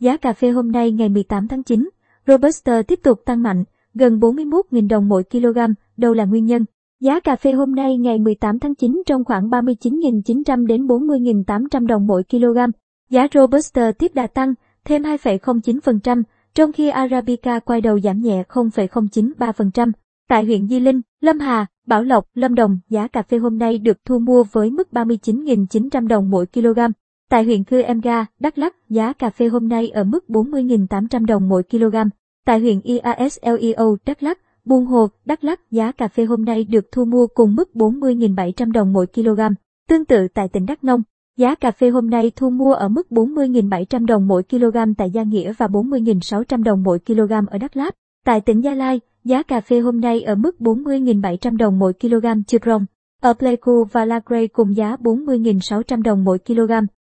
Giá cà phê hôm nay ngày 18 tháng 9, Robusta tiếp tục tăng mạnh, gần 41.000 đồng mỗi kg, đâu là nguyên nhân? Giá cà phê hôm nay ngày 18 tháng 9 trong khoảng 39.900 đến 40.800 đồng mỗi kg. Giá Robusta tiếp đã tăng, thêm 2,09%, trong khi Arabica quay đầu giảm nhẹ 0,093%. Tại huyện Di Linh, Lâm Hà, Bảo Lộc, Lâm Đồng, giá cà phê hôm nay được thu mua với mức 39.900 đồng mỗi kg. Tại huyện Cư Em Ga, Đắk Lắk, giá cà phê hôm nay ở mức 40.800 đồng mỗi kg. Tại huyện IASLEO, Đắk Lắk, Buôn Hồ, Đắk Lắk, giá cà phê hôm nay được thu mua cùng mức 40.700 đồng mỗi kg. Tương tự tại tỉnh Đắk Nông, giá cà phê hôm nay thu mua ở mức 40.700 đồng mỗi kg tại Gia Nghĩa và 40.600 đồng mỗi kg ở Đắk Lắk. Tại tỉnh Gia Lai, giá cà phê hôm nay ở mức 40.700 đồng mỗi kg chưa rong. Ở Pleiku và La Grey cùng giá 40.600 đồng mỗi kg.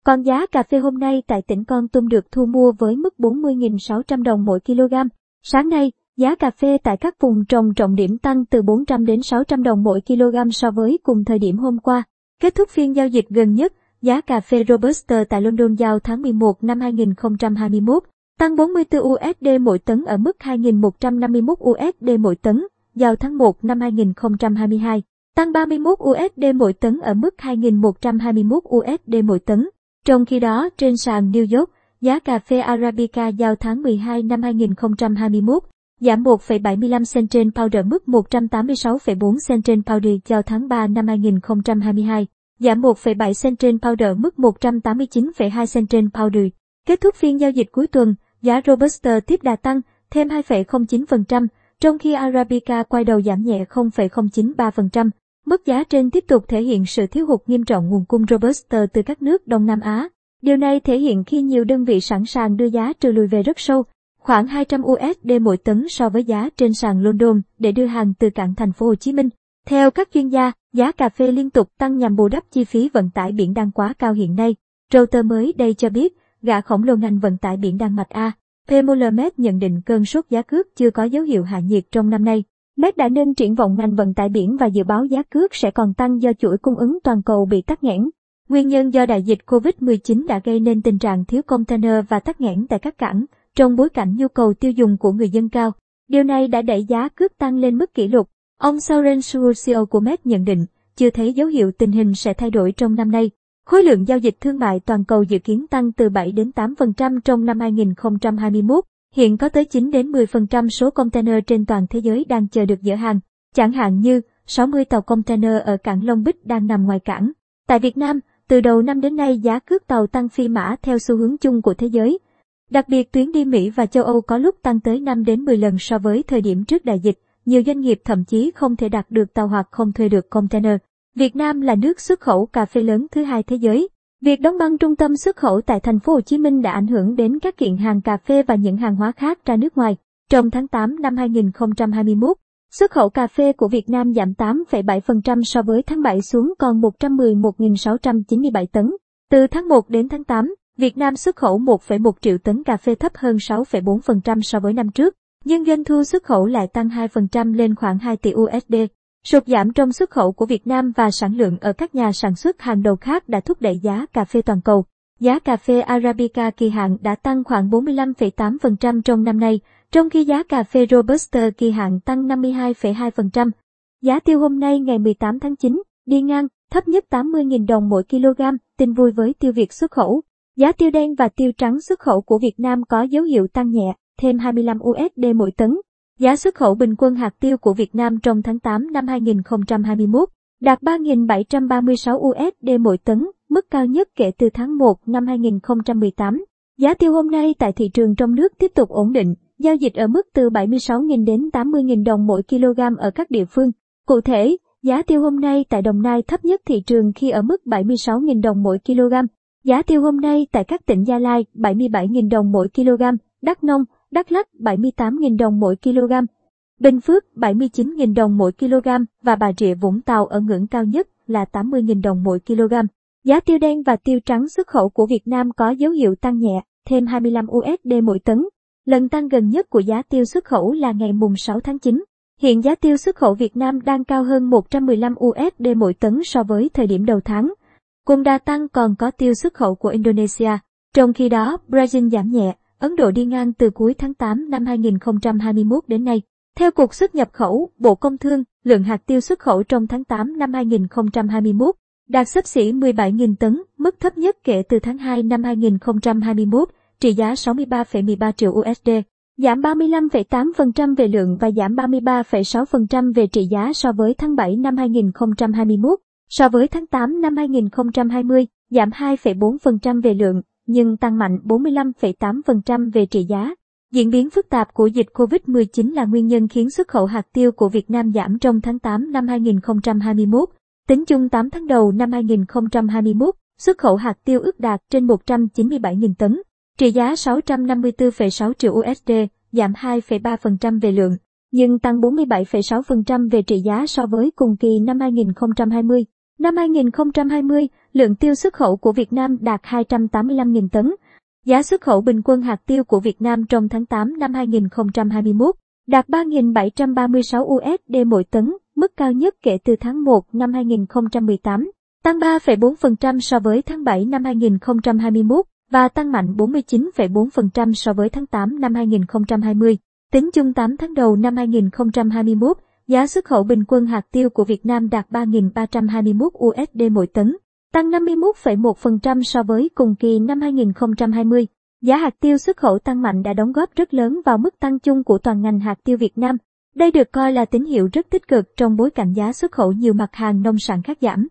Còn giá cà phê hôm nay tại tỉnh Con Tum được thu mua với mức 40.600 đồng mỗi kg. Sáng nay, giá cà phê tại các vùng trồng trọng điểm tăng từ 400 đến 600 đồng mỗi kg so với cùng thời điểm hôm qua. Kết thúc phiên giao dịch gần nhất, giá cà phê Robusta tại London giao tháng 11 năm 2021 tăng 44 USD mỗi tấn ở mức 2.151 USD mỗi tấn, giao tháng 1 năm 2022, tăng 31 USD mỗi tấn ở mức 2.121 USD mỗi tấn. Trong khi đó, trên sàn New York, giá cà phê Arabica giao tháng 12 năm 2021 giảm 1,75 cent trên powder mức 186,4 cent trên powder giao tháng 3 năm 2022, giảm 1,7 cent trên powder mức 189,2 cent trên powder. Kết thúc phiên giao dịch cuối tuần, giá Robusta tiếp đà tăng, thêm 2,09%, trong khi Arabica quay đầu giảm nhẹ 0,093%. Mức giá trên tiếp tục thể hiện sự thiếu hụt nghiêm trọng nguồn cung Robusta từ các nước Đông Nam Á. Điều này thể hiện khi nhiều đơn vị sẵn sàng đưa giá trừ lùi về rất sâu, khoảng 200 USD mỗi tấn so với giá trên sàn London để đưa hàng từ cảng thành phố Hồ Chí Minh. Theo các chuyên gia, giá cà phê liên tục tăng nhằm bù đắp chi phí vận tải biển đang quá cao hiện nay. Reuters mới đây cho biết, gã khổng lồ ngành vận tải biển Đan Mạch A, Pemolemet nhận định cơn sốt giá cước chưa có dấu hiệu hạ nhiệt trong năm nay. Met đã nên triển vọng ngành vận tải biển và dự báo giá cước sẽ còn tăng do chuỗi cung ứng toàn cầu bị tắc nghẽn. Nguyên nhân do đại dịch COVID-19 đã gây nên tình trạng thiếu container và tắc nghẽn tại các cảng, trong bối cảnh nhu cầu tiêu dùng của người dân cao. Điều này đã đẩy giá cước tăng lên mức kỷ lục. Ông Soren Sursio của Met nhận định, chưa thấy dấu hiệu tình hình sẽ thay đổi trong năm nay. Khối lượng giao dịch thương mại toàn cầu dự kiến tăng từ 7 đến 8% trong năm 2021. Hiện có tới 9 đến 10% số container trên toàn thế giới đang chờ được dỡ hàng, chẳng hạn như 60 tàu container ở cảng Long Bích đang nằm ngoài cảng. Tại Việt Nam, từ đầu năm đến nay giá cước tàu tăng phi mã theo xu hướng chung của thế giới. Đặc biệt tuyến đi Mỹ và châu Âu có lúc tăng tới 5 đến 10 lần so với thời điểm trước đại dịch. Nhiều doanh nghiệp thậm chí không thể đặt được tàu hoặc không thuê được container. Việt Nam là nước xuất khẩu cà phê lớn thứ hai thế giới. Việc đóng băng trung tâm xuất khẩu tại thành phố Hồ Chí Minh đã ảnh hưởng đến các kiện hàng cà phê và những hàng hóa khác ra nước ngoài. Trong tháng 8 năm 2021, xuất khẩu cà phê của Việt Nam giảm 8,7% so với tháng 7 xuống còn 111.697 tấn. Từ tháng 1 đến tháng 8, Việt Nam xuất khẩu 1,1 triệu tấn cà phê thấp hơn 6,4% so với năm trước, nhưng doanh thu xuất khẩu lại tăng 2% lên khoảng 2 tỷ USD. Sụt giảm trong xuất khẩu của Việt Nam và sản lượng ở các nhà sản xuất hàng đầu khác đã thúc đẩy giá cà phê toàn cầu. Giá cà phê Arabica kỳ hạn đã tăng khoảng 45,8% trong năm nay, trong khi giá cà phê Robusta kỳ hạn tăng 52,2%. Giá tiêu hôm nay ngày 18 tháng 9, đi ngang, thấp nhất 80.000 đồng mỗi kg, tin vui với tiêu Việt xuất khẩu. Giá tiêu đen và tiêu trắng xuất khẩu của Việt Nam có dấu hiệu tăng nhẹ, thêm 25 USD mỗi tấn. Giá xuất khẩu bình quân hạt tiêu của Việt Nam trong tháng 8 năm 2021 đạt 3.736 USD mỗi tấn, mức cao nhất kể từ tháng 1 năm 2018. Giá tiêu hôm nay tại thị trường trong nước tiếp tục ổn định, giao dịch ở mức từ 76.000 đến 80.000 đồng mỗi kg ở các địa phương. Cụ thể, giá tiêu hôm nay tại Đồng Nai thấp nhất thị trường khi ở mức 76.000 đồng mỗi kg. Giá tiêu hôm nay tại các tỉnh Gia Lai 77.000 đồng mỗi kg, Đắk Nông, Đắk Lắk 78.000 đồng mỗi kg, Bình Phước 79.000 đồng mỗi kg và Bà Rịa Vũng Tàu ở ngưỡng cao nhất là 80.000 đồng mỗi kg. Giá tiêu đen và tiêu trắng xuất khẩu của Việt Nam có dấu hiệu tăng nhẹ, thêm 25 USD mỗi tấn. Lần tăng gần nhất của giá tiêu xuất khẩu là ngày mùng 6 tháng 9. Hiện giá tiêu xuất khẩu Việt Nam đang cao hơn 115 USD mỗi tấn so với thời điểm đầu tháng. Cùng đà tăng còn có tiêu xuất khẩu của Indonesia. Trong khi đó, Brazil giảm nhẹ, Ấn Độ đi ngang từ cuối tháng 8 năm 2021 đến nay. Theo Cục xuất nhập khẩu, Bộ Công Thương, lượng hạt tiêu xuất khẩu trong tháng 8 năm 2021 đạt xấp xỉ 17.000 tấn, mức thấp nhất kể từ tháng 2 năm 2021, trị giá 63,13 triệu USD, giảm 35,8% về lượng và giảm 33,6% về trị giá so với tháng 7 năm 2021. So với tháng 8 năm 2020, giảm 2,4% về lượng, nhưng tăng mạnh 45,8% về trị giá. Diễn biến phức tạp của dịch COVID-19 là nguyên nhân khiến xuất khẩu hạt tiêu của Việt Nam giảm trong tháng 8 năm 2021. Tính chung 8 tháng đầu năm 2021, xuất khẩu hạt tiêu ước đạt trên 197.000 tấn, trị giá 654,6 triệu USD, giảm 2,3% về lượng, nhưng tăng 47,6% về trị giá so với cùng kỳ năm 2020. Năm 2020, lượng tiêu xuất khẩu của Việt Nam đạt 285.000 tấn. Giá xuất khẩu bình quân hạt tiêu của Việt Nam trong tháng 8 năm 2021 đạt 3.736 USD mỗi tấn, mức cao nhất kể từ tháng 1 năm 2018, tăng 3,4% so với tháng 7 năm 2021 và tăng mạnh 49,4% so với tháng 8 năm 2020. Tính chung 8 tháng đầu năm 2021, giá xuất khẩu bình quân hạt tiêu của Việt Nam đạt 3.321 USD mỗi tấn, tăng 51,1% so với cùng kỳ năm 2020. Giá hạt tiêu xuất khẩu tăng mạnh đã đóng góp rất lớn vào mức tăng chung của toàn ngành hạt tiêu Việt Nam. Đây được coi là tín hiệu rất tích cực trong bối cảnh giá xuất khẩu nhiều mặt hàng nông sản khác giảm.